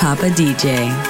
Papa DJ.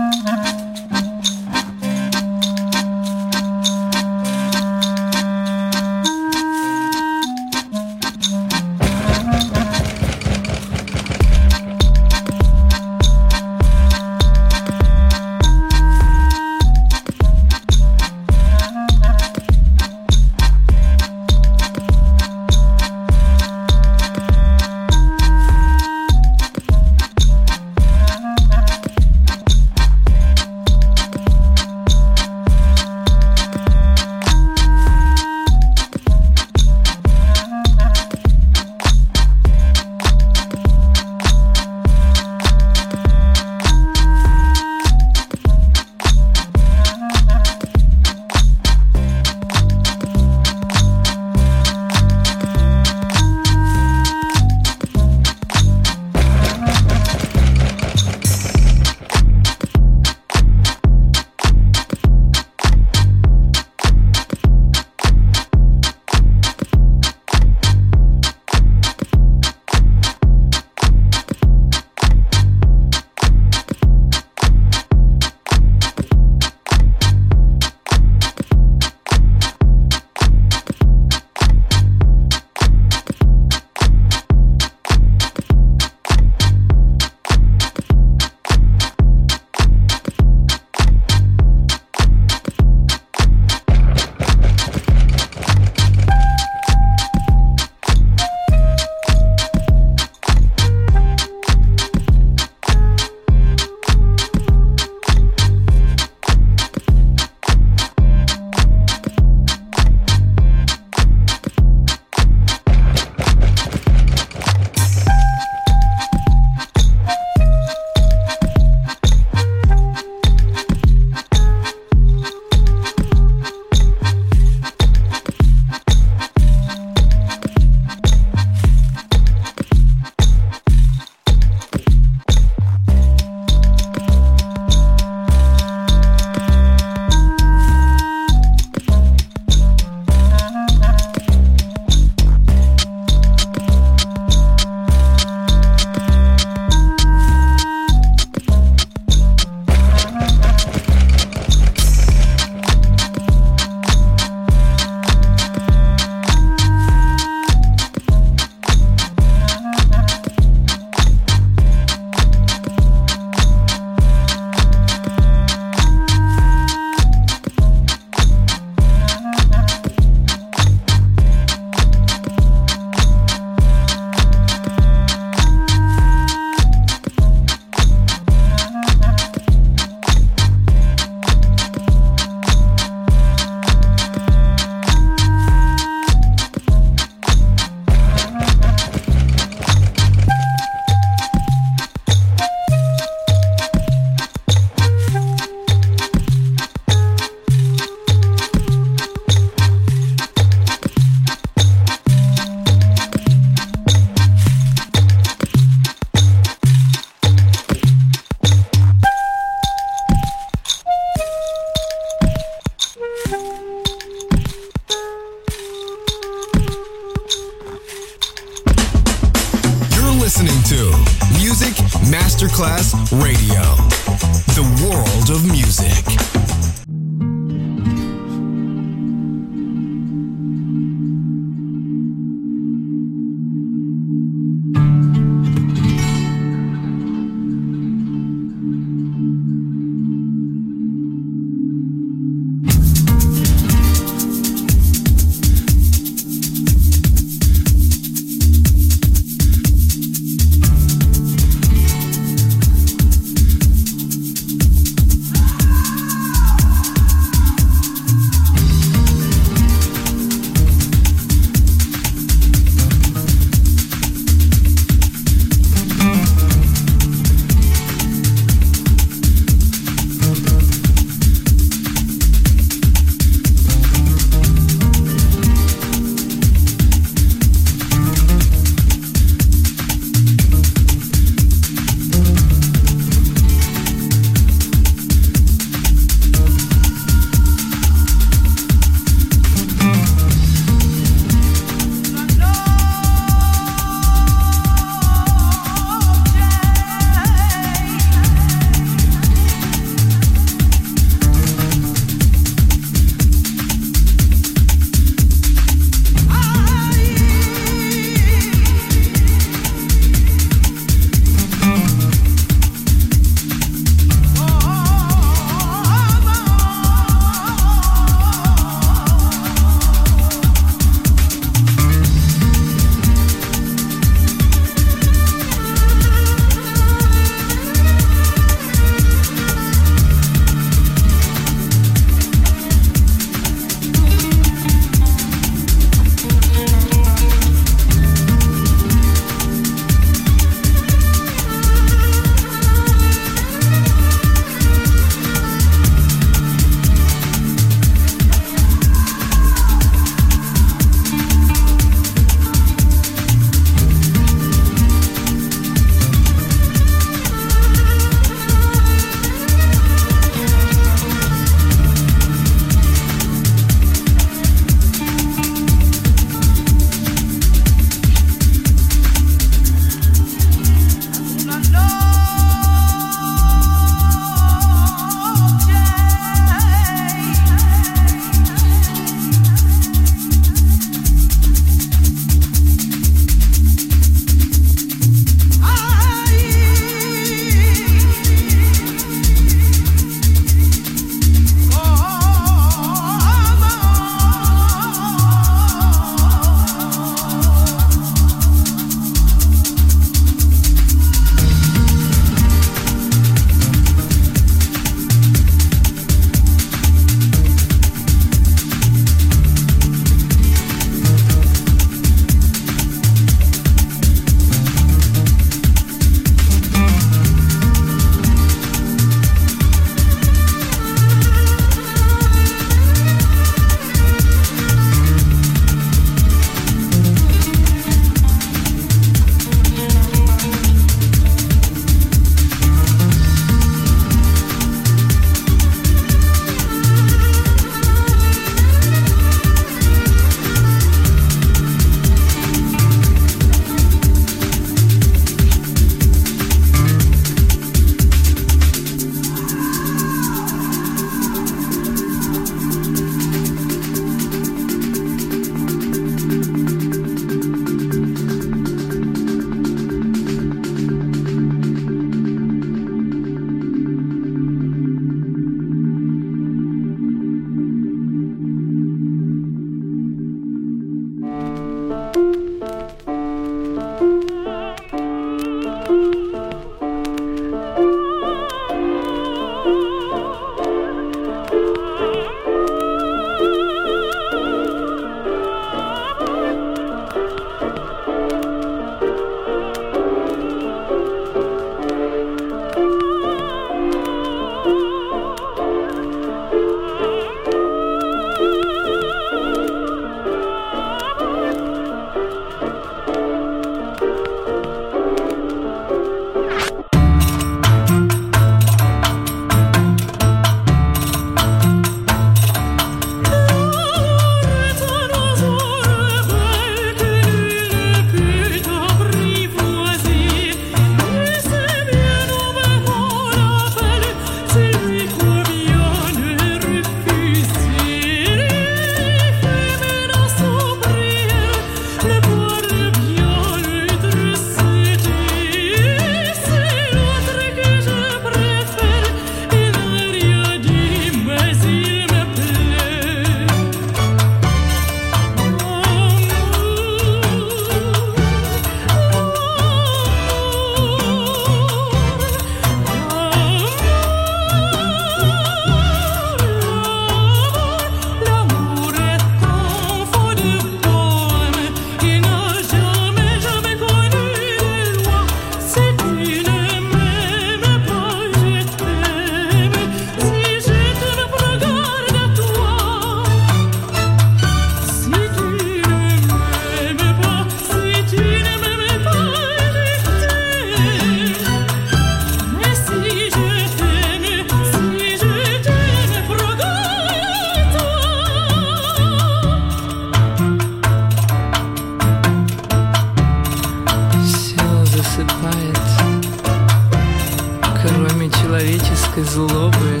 Человеческой злобы,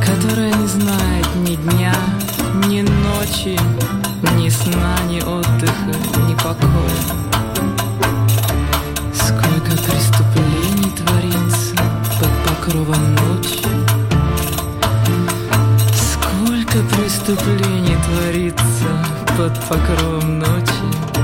которая не знает ни дня, ни ночи, ни сна, ни отдыха, ни покоя. Сколько преступлений творится под покровом ночи, Сколько преступлений творится под покровом ночи.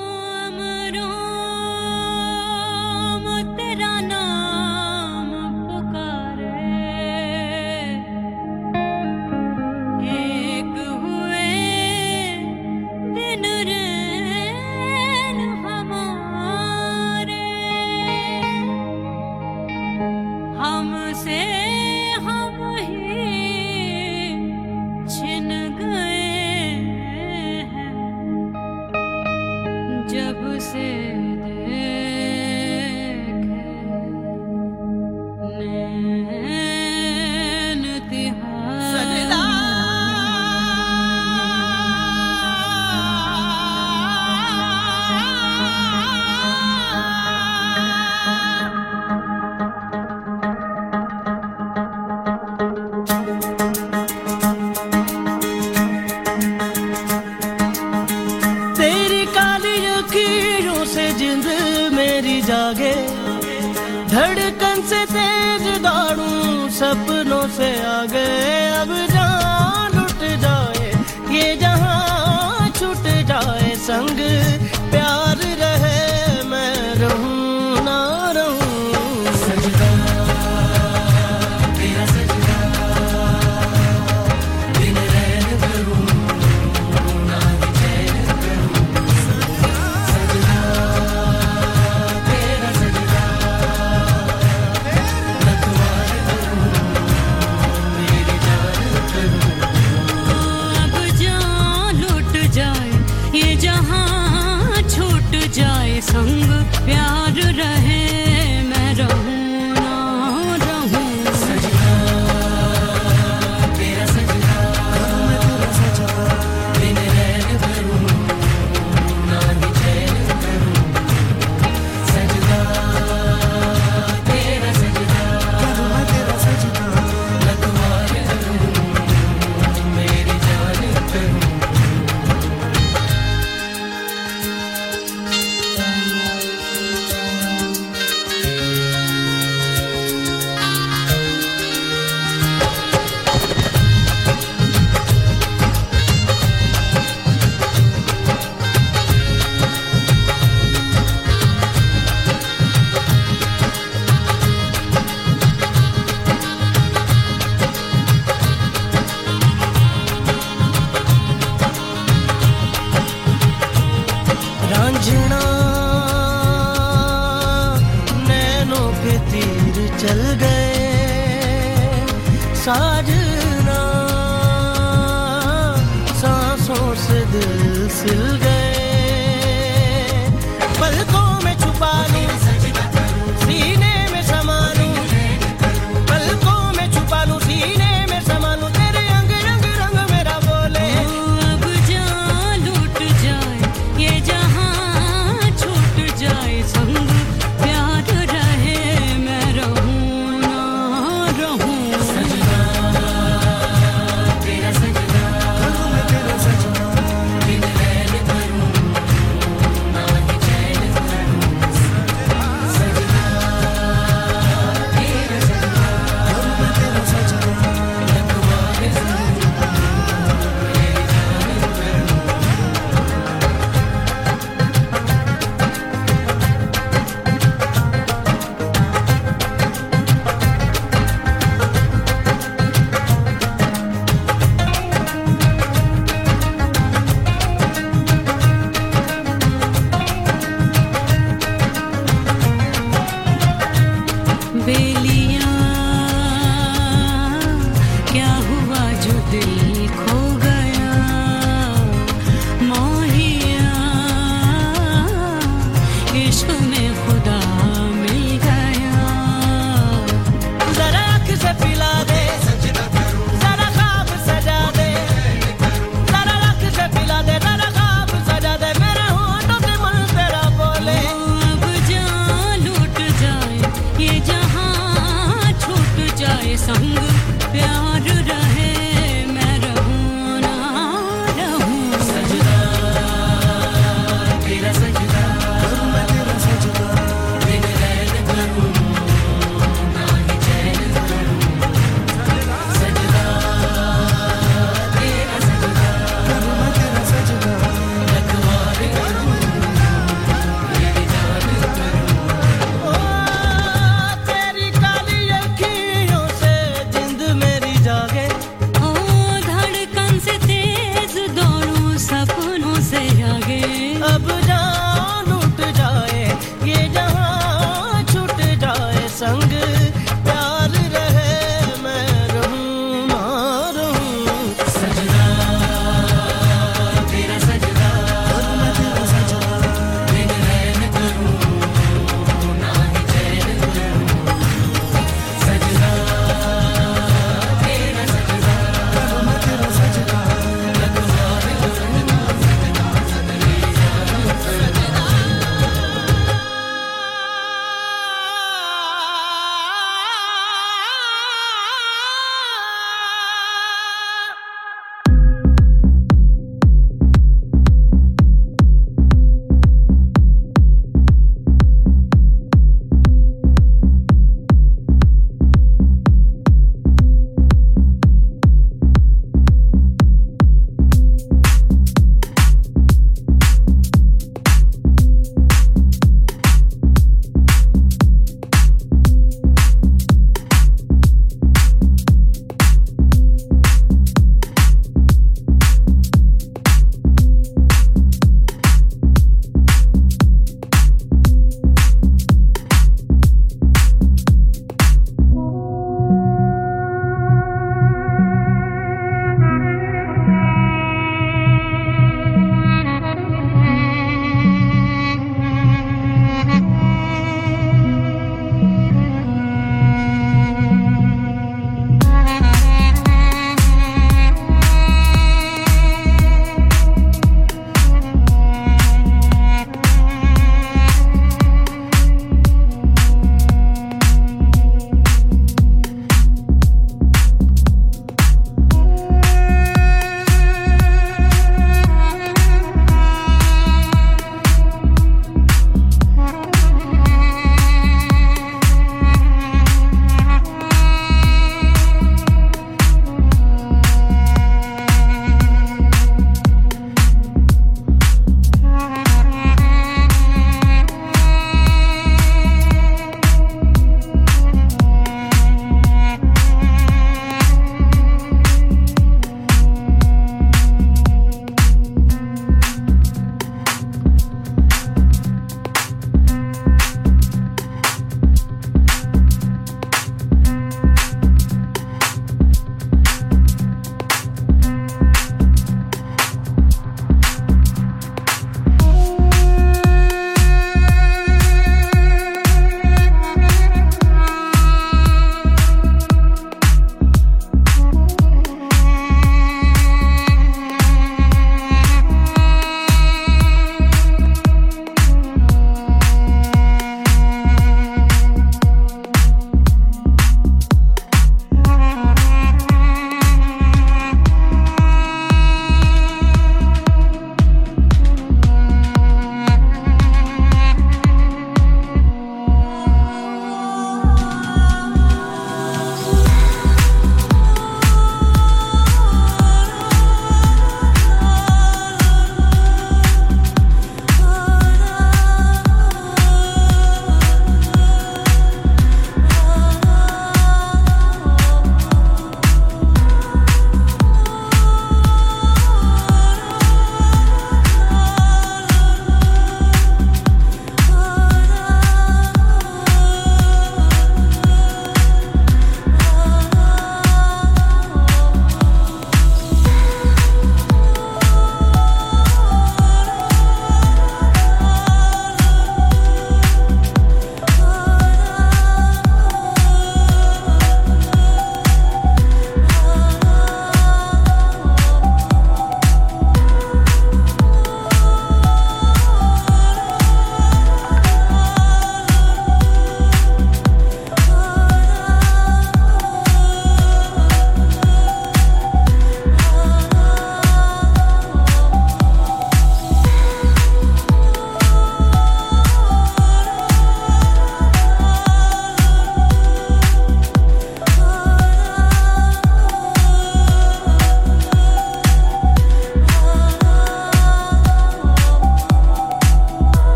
प्यार